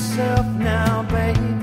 yourself now, baby.